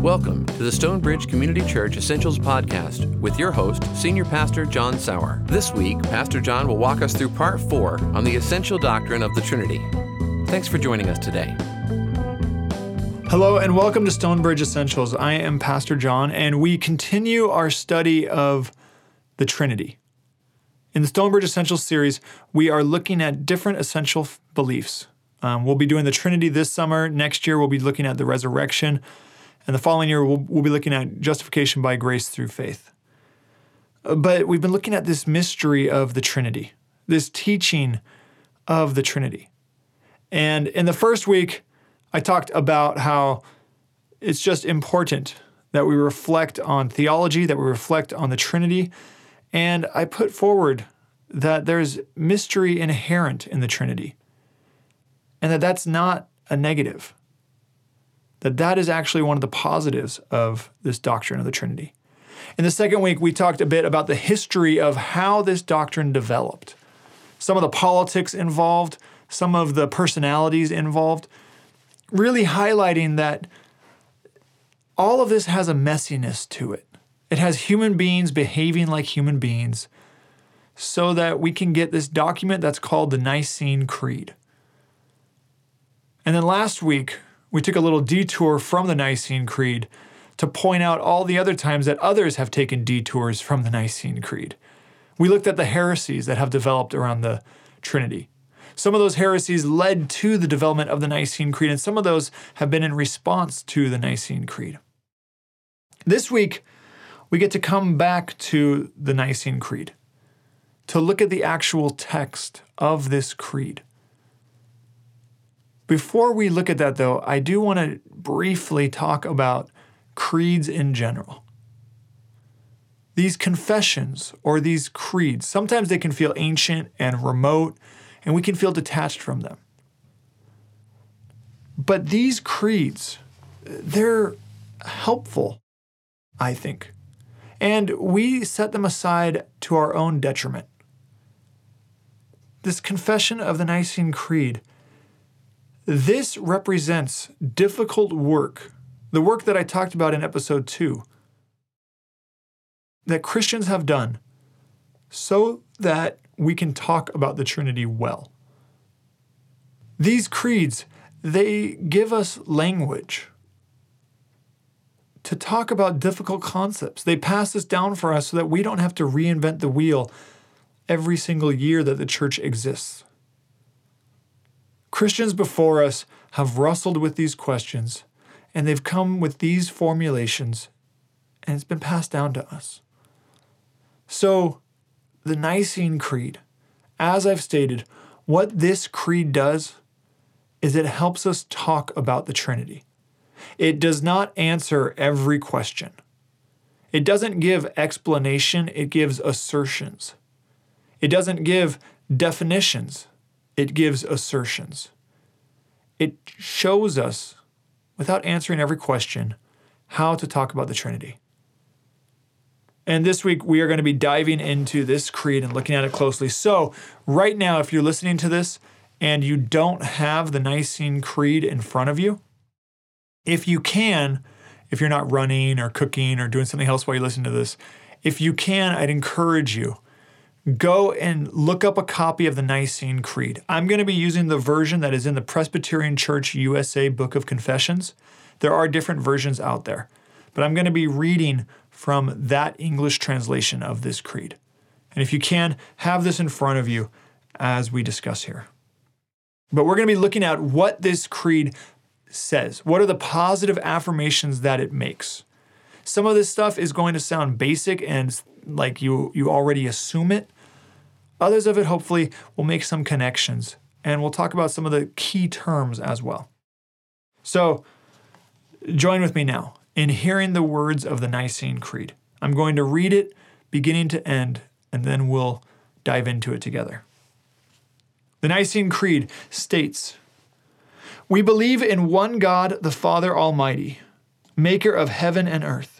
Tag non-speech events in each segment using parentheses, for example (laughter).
Welcome to the Stonebridge Community Church Essentials Podcast with your host, Senior Pastor John Sauer. This week, Pastor John will walk us through part four on the essential doctrine of the Trinity. Thanks for joining us today. Hello and welcome to Stonebridge Essentials. I am Pastor John, and we continue our study of the Trinity. In the Stonebridge Essentials series, we are looking at different essential f- beliefs. Um, we'll be doing the Trinity this summer. Next year, we'll be looking at the resurrection. And the following year, we'll, we'll be looking at justification by grace through faith. Uh, But we've been looking at this mystery of the Trinity, this teaching of the Trinity. And in the first week, I talked about how it's just important that we reflect on theology, that we reflect on the Trinity. And I put forward that there's mystery inherent in the Trinity and that that's not a negative that that is actually one of the positives of this doctrine of the Trinity. In the second week, we talked a bit about the history of how this doctrine developed, some of the politics involved, some of the personalities involved, really highlighting that all of this has a messiness to it. It has human beings behaving like human beings so that we can get this document that's called the Nicene Creed. And then last week, we took a little detour from the Nicene Creed to point out all the other times that others have taken detours from the Nicene Creed. We looked at the heresies that have developed around the Trinity. Some of those heresies led to the development of the Nicene Creed, and some of those have been in response to the Nicene Creed. This week, we get to come back to the Nicene Creed to look at the actual text of this creed. Before we look at that, though, I do want to briefly talk about creeds in general. These confessions or these creeds, sometimes they can feel ancient and remote, and we can feel detached from them. But these creeds, they're helpful, I think. And we set them aside to our own detriment. This confession of the Nicene Creed this represents difficult work, the work that I talked about in episode two, that Christians have done so that we can talk about the Trinity well. These creeds, they give us language to talk about difficult concepts. They pass this down for us so that we don't have to reinvent the wheel every single year that the church exists. Christians before us have wrestled with these questions and they've come with these formulations and it's been passed down to us. So, the Nicene Creed, as I've stated, what this creed does is it helps us talk about the Trinity. It does not answer every question. It doesn't give explanation, it gives assertions. It doesn't give definitions, it gives assertions. It shows us, without answering every question, how to talk about the Trinity. And this week, we are going to be diving into this creed and looking at it closely. So, right now, if you're listening to this and you don't have the Nicene Creed in front of you, if you can, if you're not running or cooking or doing something else while you listen to this, if you can, I'd encourage you go and look up a copy of the Nicene Creed. I'm going to be using the version that is in the Presbyterian Church USA Book of Confessions. There are different versions out there, but I'm going to be reading from that English translation of this creed. And if you can, have this in front of you as we discuss here. But we're going to be looking at what this creed says. What are the positive affirmations that it makes? Some of this stuff is going to sound basic and like you you already assume it. Others of it hopefully will make some connections and we'll talk about some of the key terms as well. So, join with me now in hearing the words of the Nicene Creed. I'm going to read it beginning to end and then we'll dive into it together. The Nicene Creed states We believe in one God, the Father Almighty, maker of heaven and earth,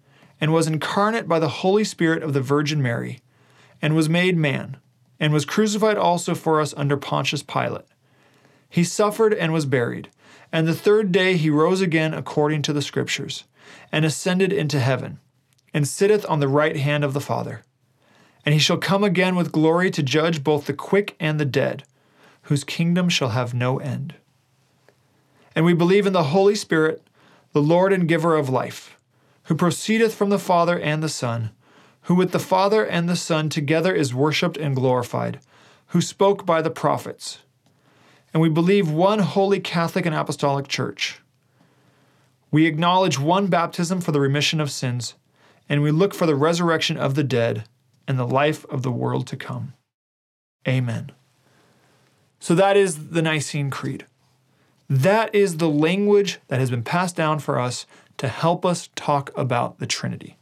and was incarnate by the Holy Spirit of the Virgin Mary, and was made man, and was crucified also for us under Pontius Pilate. He suffered and was buried, and the third day he rose again according to the Scriptures, and ascended into heaven, and sitteth on the right hand of the Father. And he shall come again with glory to judge both the quick and the dead, whose kingdom shall have no end. And we believe in the Holy Spirit, the Lord and giver of life, who proceedeth from the Father and the Son, who with the Father and the Son together is worshipped and glorified, who spoke by the prophets. And we believe one holy Catholic and Apostolic Church. We acknowledge one baptism for the remission of sins, and we look for the resurrection of the dead and the life of the world to come. Amen. So that is the Nicene Creed. That is the language that has been passed down for us to help us talk about the Trinity.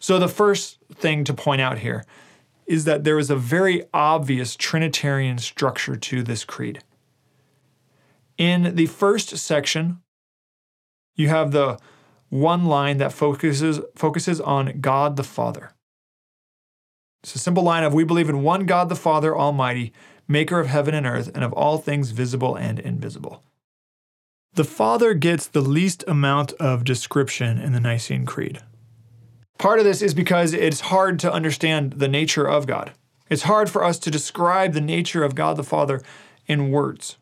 So, the first thing to point out here is that there is a very obvious Trinitarian structure to this creed. In the first section, you have the one line that focuses, focuses on God the Father. It's a simple line of We believe in one God the Father Almighty, maker of heaven and earth, and of all things visible and invisible. The Father gets the least amount of description in the Nicene Creed. Part of this is because it's hard to understand the nature of God. It's hard for us to describe the nature of God the Father in words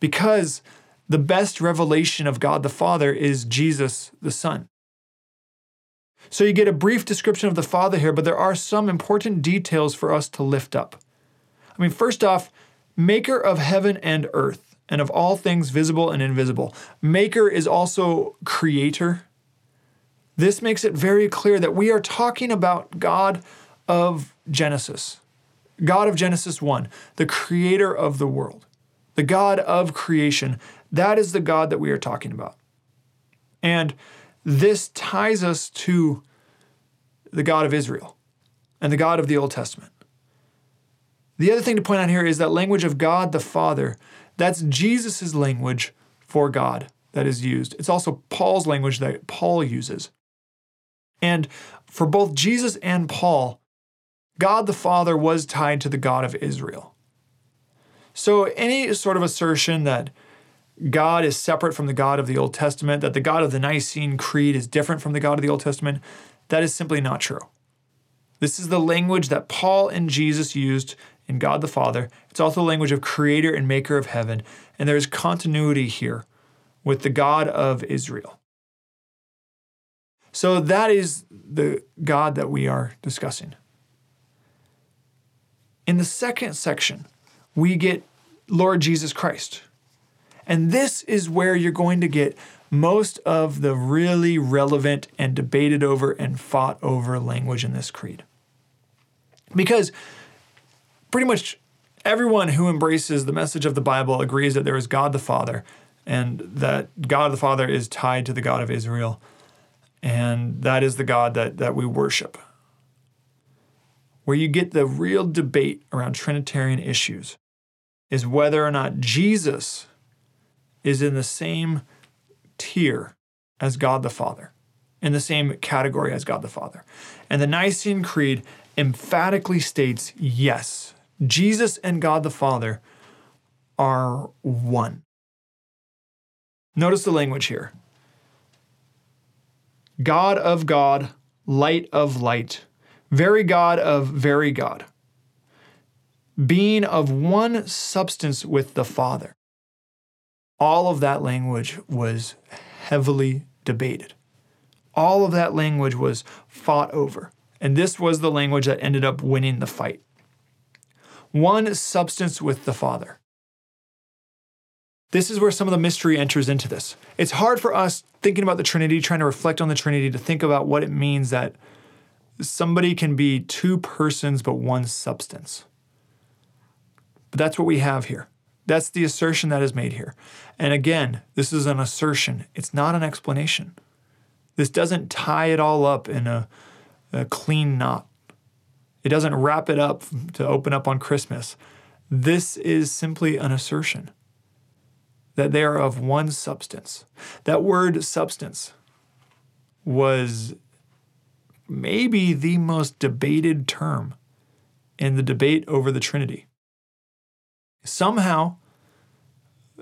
because the best revelation of God the Father is Jesus the Son. So you get a brief description of the Father here, but there are some important details for us to lift up. I mean, first off, maker of heaven and earth, and of all things visible and invisible. Maker is also creator. This makes it very clear that we are talking about God of Genesis, God of Genesis 1, the creator of the world, the God of creation. That is the God that we are talking about. And this ties us to the God of Israel and the God of the Old Testament. The other thing to point out here is that language of God the Father, that's Jesus' language for God that is used. It's also Paul's language that Paul uses. And for both Jesus and Paul, God the Father was tied to the God of Israel. So any sort of assertion that God is separate from the God of the Old Testament, that the God of the Nicene Creed is different from the God of the Old Testament, that is simply not true. This is the language that Paul and Jesus used in God the Father. It's also the language of creator and maker of heaven. And there's continuity here with the God of Israel. So that is the God that we are discussing. In the second section, we get Lord Jesus Christ, and this is where you're going to get most of the really relevant and debated over and fought over language in this creed. Because pretty much everyone who embraces the message of the Bible agrees that there is God the Father and that God the Father is tied to the God of Israel. And that is the God that, that we worship. Where you get the real debate around Trinitarian issues is whether or not Jesus is in the same tier as God the Father, in the same category as God the Father. And the Nicene Creed emphatically states yes, Jesus and God the Father are one. Notice the language here God of God, light of light, very God of very God, being of one substance with the Father all of that language was heavily debated. All of that language was fought over. And this was the language that ended up winning the fight. One substance with the Father. This is where some of the mystery enters into this. It's hard for us thinking about the Trinity, trying to reflect on the Trinity, to think about what it means that somebody can be two persons but one substance. But that's what we have here. That's the assertion that is made here. And again, this is an assertion, it's not an explanation. This doesn't tie it all up in a, a clean knot. It doesn't wrap it up to open up on Christmas. This is simply an assertion that they are of one substance. That word substance was maybe the most debated term in the debate over the Trinity. Somehow,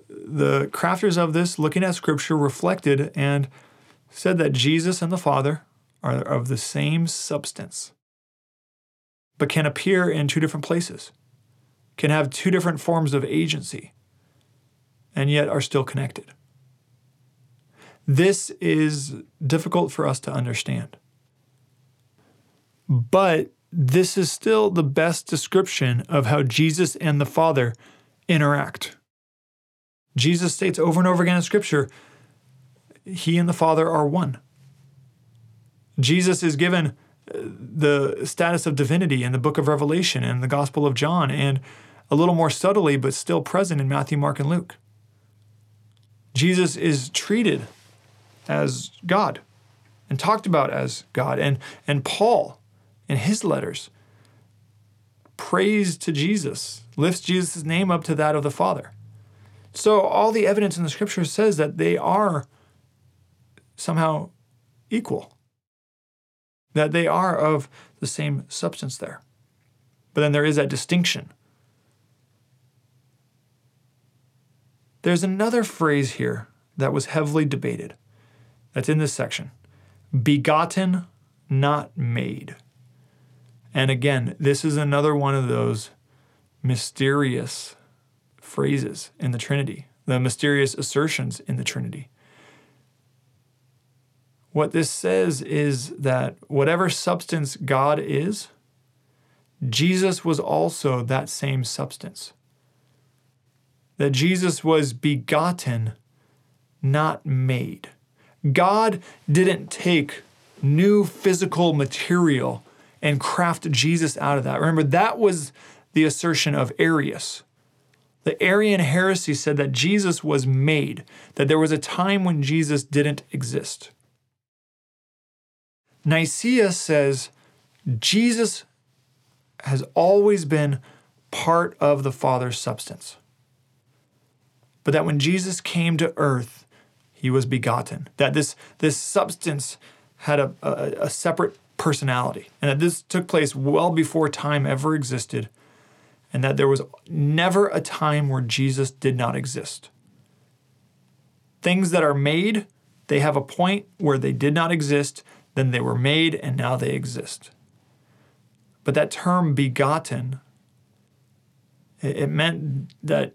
the crafters of this, looking at Scripture, reflected and said that Jesus and the Father are of the same substance, but can appear in two different places, can have two different forms of agency, and yet are still connected. This is difficult for us to understand. But this is still the best description of how Jesus and the Father interact. Jesus states over and over again in Scripture, He and the Father are one. Jesus is given the status of divinity in the book of Revelation and the Gospel of John, and a little more subtly, but still present in Matthew, Mark, and Luke. Jesus is treated as God and talked about as God. And, and Paul in his letters prays to Jesus, lifts Jesus' name up to that of the Father. So all the evidence in the scriptures says that they are somehow equal, that they are of the same substance there. But then there is that distinction. There's another phrase here that was heavily debated that's in this section begotten, not made. And again, this is another one of those mysterious phrases in the Trinity, the mysterious assertions in the Trinity. What this says is that whatever substance God is, Jesus was also that same substance. That Jesus was begotten, not made. God didn't take new physical material and craft Jesus out of that. Remember, that was the assertion of Arius. The Arian heresy said that Jesus was made, that there was a time when Jesus didn't exist. Nicaea says Jesus has always been part of the Father's substance, but that when Jesus came to earth, he was begotten, that this, this substance had a, a, a separate personality, and that this took place well before time ever existed, and that there was never a time where Jesus did not exist. Things that are made, they have a point where they did not exist, then they were made, and now they exist. But that term begotten, it meant that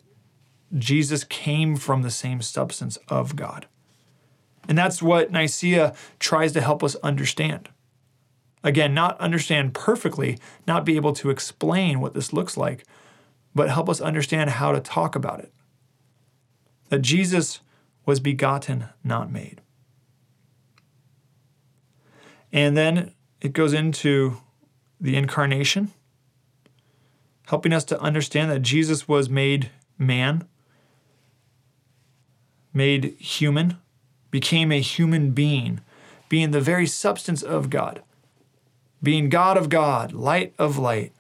Jesus came from the same substance of God. And that's what Nicaea tries to help us understand. Again, not understand perfectly, not be able to explain what this looks like, but help us understand how to talk about it. That Jesus was begotten, not made. And then it goes into the incarnation, helping us to understand that Jesus was made man, made human, became a human being, being the very substance of God being God of God, light of light,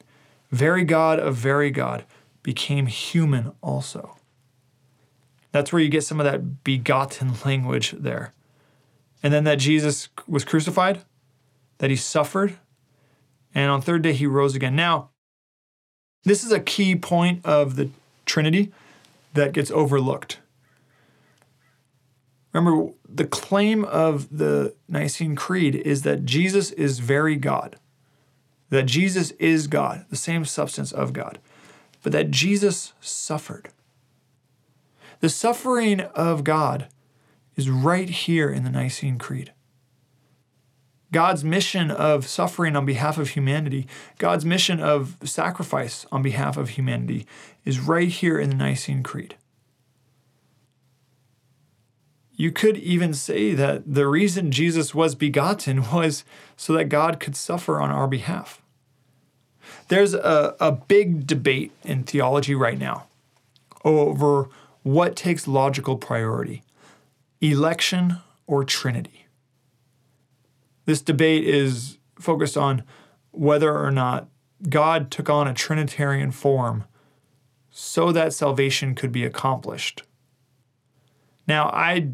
very God of very God, became human also. That's where you get some of that begotten (laughs) language there. And then that Jesus was crucified, that he suffered, and on third day he rose again. Now, this is a key point of the Trinity that gets overlooked. Remember, the claim of the Nicene Creed is that Jesus is very God, that Jesus is God, the same substance of God, but that Jesus suffered. The suffering of God is right here in the Nicene Creed. God's mission of suffering on behalf of humanity, God's mission of sacrifice on behalf of humanity, is right here in the Nicene Creed. You could even say that the reason Jesus was begotten (laughs) was so that God could suffer on our behalf. There's a, a big debate in theology right now over what takes logical priority election or Trinity. This debate is focused on whether or not God took on a Trinitarian form so that salvation could be accomplished. Now, I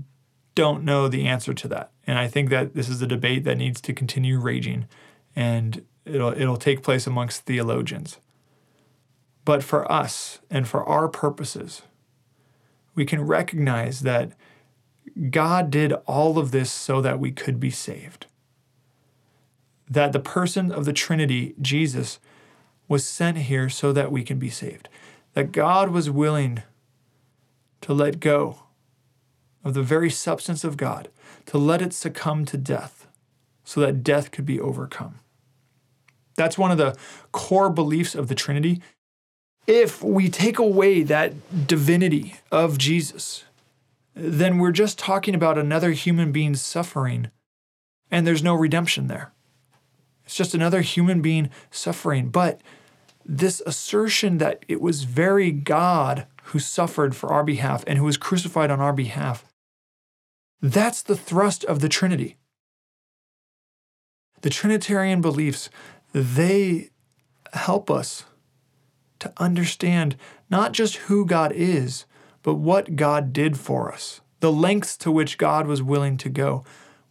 don't know the answer to that. And I think that this is a debate that needs to continue raging and it'll, it'll take place amongst theologians. But for us and for our purposes, we can recognize that God did all of this so that we could be saved. That the person of the Trinity, Jesus, was sent here so that we can be saved. That God was willing to let go of the very substance of God, to let it succumb to death so that death could be overcome. That's one of the core beliefs of the Trinity. If we take away that divinity of Jesus, then we're just talking about another human being suffering, and there's no redemption there. It's just another human being suffering. But this assertion that it was very God who suffered for our behalf and who was crucified on our behalf, that's the thrust of the Trinity. The Trinitarian beliefs, they help us to understand not just who God is, but what God did for us, the lengths to which God was willing to go.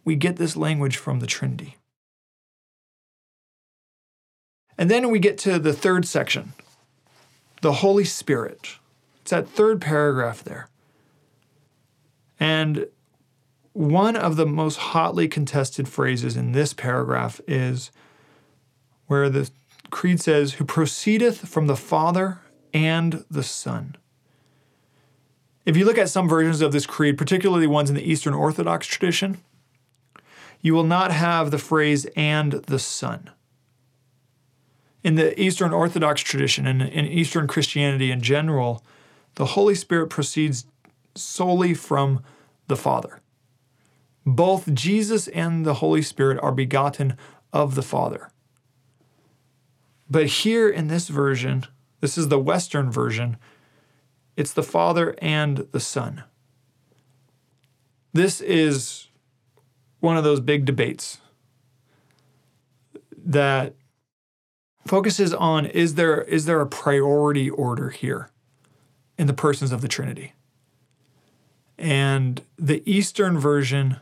We get this language from the Trinity. And then we get to the third section the Holy Spirit. It's that third paragraph there. And one of the most hotly contested phrases in this paragraph is where the Creed says, Who proceedeth from the Father and the Son. If you look at some versions of this creed, particularly ones in the Eastern Orthodox tradition, you will not have the phrase and the Son in the Eastern Orthodox tradition and in Eastern Christianity in general, the Holy Spirit proceeds solely from the Father. Both Jesus and the Holy Spirit are begotten of the Father. But here in this version, this is the Western version, it's the Father and the Son. This is one of those big debates that focuses on is there is there a priority order here in the persons of the Trinity? And the Eastern version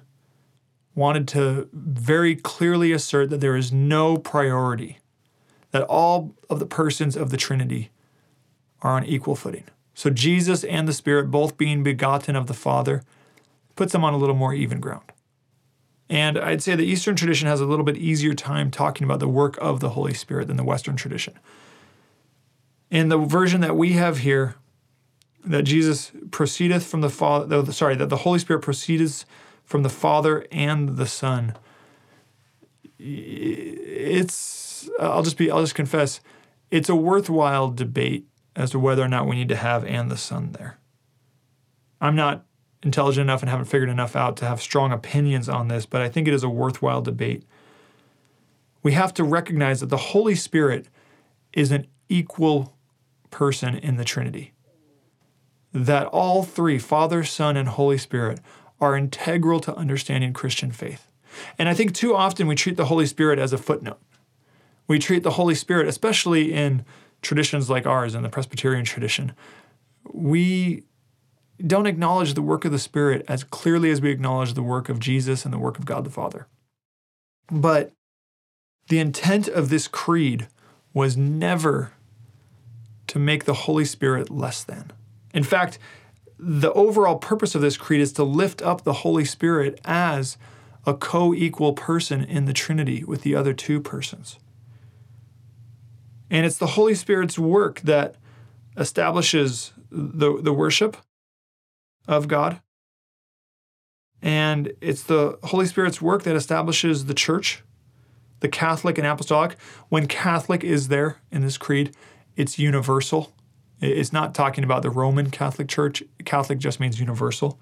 wanted to very clearly assert that there is no priority, that all of the persons of the Trinity are on equal footing. So Jesus and the Spirit, both being begotten of the Father, puts them on a little more even ground. And I'd say the Eastern tradition has a little bit easier time talking about the work of the Holy Spirit than the Western tradition. In the version that we have here, that Jesus proceedeth from the Father, sorry, that the Holy Spirit proceeds from the Father and the Son. It's, I'll just be, I'll just confess, it's a worthwhile debate as to whether or not we need to have and the Son there. I'm not intelligent enough and haven't figured enough out to have strong opinions on this, but I think it is a worthwhile debate. We have to recognize that the Holy Spirit is an equal person in the Trinity. That all three, Father, Son, and Holy Spirit, are integral to understanding Christian faith. And I think too often we treat the Holy Spirit as a footnote. We treat the Holy Spirit, especially in traditions like ours, in the Presbyterian tradition, we don't acknowledge the work of the Spirit as clearly as we acknowledge the work of Jesus and the work of God the Father. But the intent of this creed was never to make the Holy Spirit less than. In fact, the overall purpose of this creed is to lift up the Holy Spirit as a co equal person in the Trinity with the other two persons. And it's the Holy Spirit's work that establishes the, the worship of God. And it's the Holy Spirit's work that establishes the church, the Catholic and Apostolic. When Catholic is there in this creed, it's universal. It's not talking about the Roman Catholic Church. Catholic just means universal.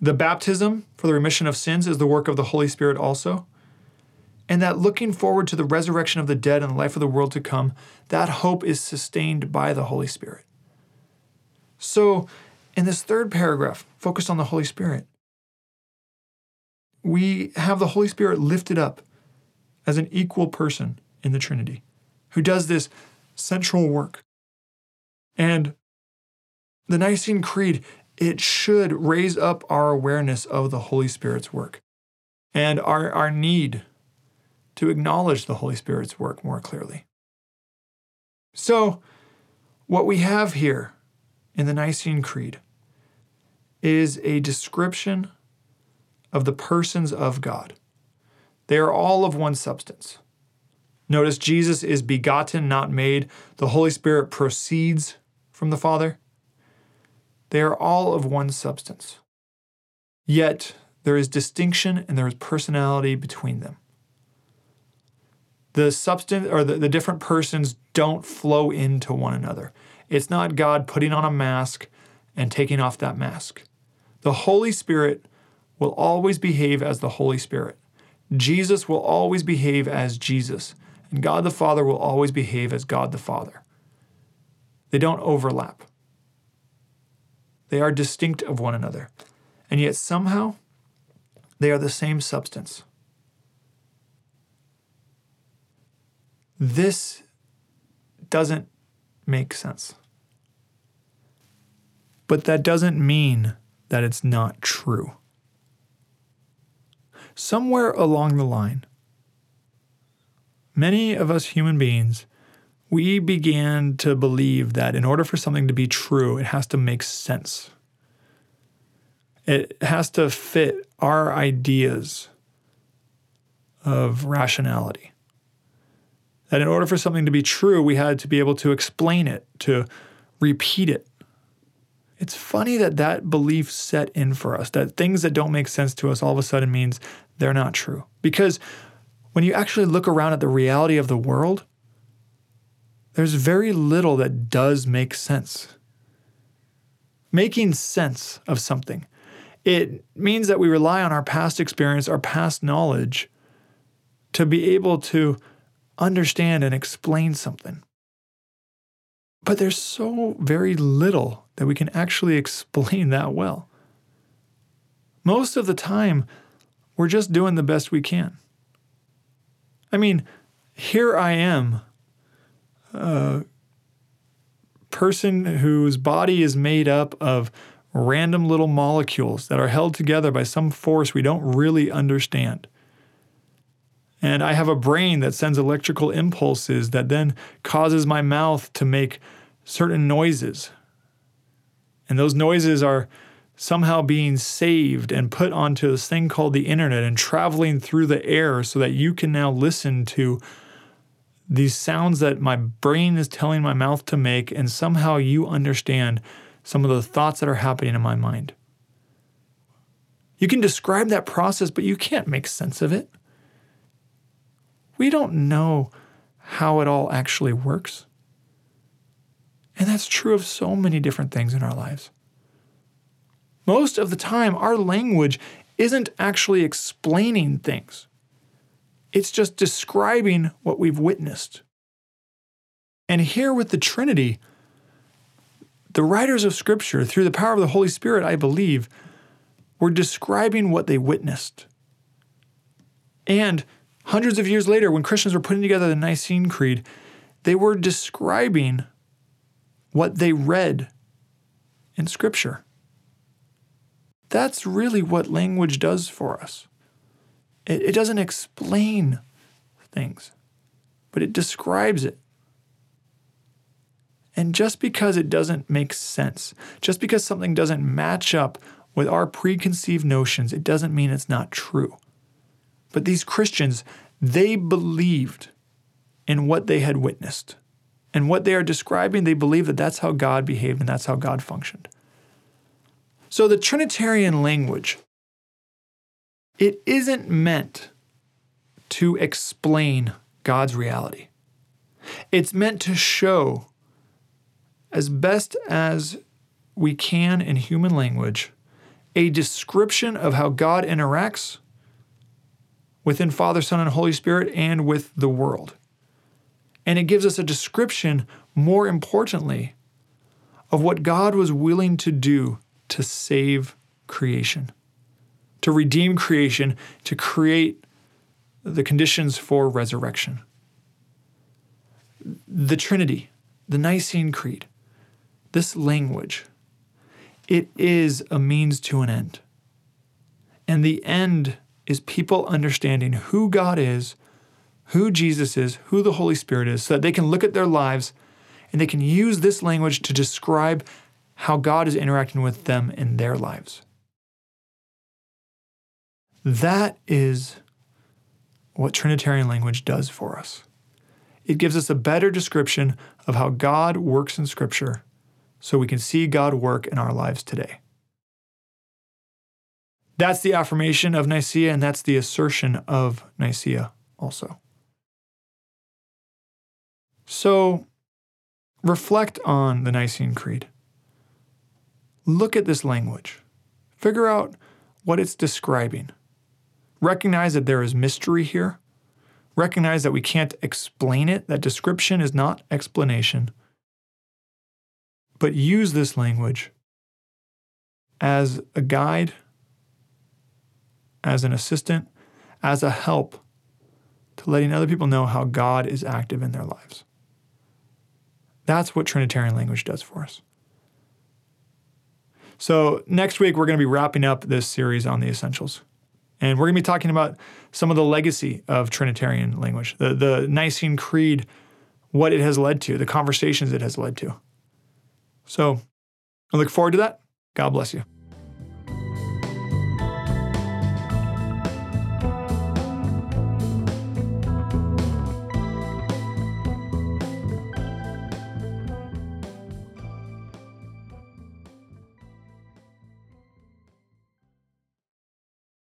The baptism for the remission of sins is the work of the Holy Spirit also. And that looking forward to the resurrection of the dead and the life of the world to come, that hope is sustained by the Holy Spirit. So in this third paragraph, focused on the Holy Spirit, we have the Holy Spirit lifted up as an equal person in the Trinity who does this central work. And the Nicene Creed, it should raise up our awareness of the Holy Spirit's work and our, our need to acknowledge the Holy Spirit's work more clearly. So, what we have here in the Nicene Creed is a description of the persons of God. They are all of one substance. Notice Jesus is begotten, not made. The Holy Spirit proceeds from the Father. They are all of one substance. Yet there is distinction and there is personality between them. The substance or the, the different persons don't flow into one another. It's not God putting on a mask and taking off that mask. The Holy Spirit will always behave as the Holy Spirit. Jesus will always behave as Jesus. And God the Father will always behave as God the Father. They don't overlap, they are distinct of one another. And yet somehow they are the same substance. This doesn't make sense. But that doesn't mean that it's not true. Somewhere along the line, many of us human beings, we began to believe that in order for something to be true, it has to make sense. It has to fit our ideas of rationality. That in order for something to be true, we had to be able to explain it, to repeat it. It's funny that that belief set in for us, that things that don't make sense to us all of a sudden means they're not true. Because when you actually look around at the reality of the world, there's very little that does make sense. Making sense of something. It means that we rely on our past experience, our past knowledge to be able to understand and explain something. But there's so very little that we can actually (laughs) explain that well. Most of the time, we're just doing the best we can. I mean, here I am, a person whose body is made up of random little molecules that are held together by some force we don't really understand. And I have a brain that sends electrical impulses that then causes my mouth to make certain noises. And those noises are somehow being saved and put onto this thing called the internet and traveling through the air so that you can now listen to these sounds that my brain is telling my mouth to make, and somehow you understand some of the thoughts that are happening in my mind. You can describe that process, but you can't make sense of it. We don't know how it all actually works. And that's true of so many different things in our lives. Most of the time, our language isn't actually explaining things, it's just describing what we've witnessed. And here with the Trinity, the writers of Scripture, through the power of the Holy Spirit, I believe, were describing what they witnessed. And hundreds of years later, when Christians were putting together the Nicene Creed, they were describing what they read in Scripture. That's really what language does for us. It, it doesn't explain things, but it describes it. And just because it doesn't make sense, just because something doesn't match up with our preconceived notions, it doesn't mean it's not true. But these Christians, they believed in what they had witnessed. And what they are describing, they believe that that's how God behaved and that's how God functioned. So the Trinitarian language, it isn't meant to explain God's reality. It's meant to show, as best as we can in human language, a description of how God interacts within Father, Son, and Holy Spirit and with the world. And it gives us a description, more importantly, of what God was willing to do to save creation, to redeem creation, to create the conditions for resurrection. The Trinity, the Nicene Creed, this language, it is a means to an end. And the end is people understanding who God is, who Jesus is, who the Holy Spirit is, so that they can look at their lives and they can use this language to describe how God is interacting with them in their lives. That is what Trinitarian language does for us. It gives us a better description of how God works in Scripture so we can see God work in our lives today. That's the affirmation of Nicaea, and that's the assertion of Nicaea also. So, reflect on the Nicene Creed. Look at this language. Figure out what it's describing. Recognize that there is mystery here. Recognize that we can't explain it, that description is not explanation. But use this language as a guide, as an assistant, as a help to letting other people know how God is active in their lives. That's what Trinitarian language does for us. So, next week, we're going to be wrapping up this series on the essentials. And we're going to be talking about some of the legacy of Trinitarian language, the, the Nicene Creed, what it has led to, the conversations it has led to. So, I look forward to that. God bless you.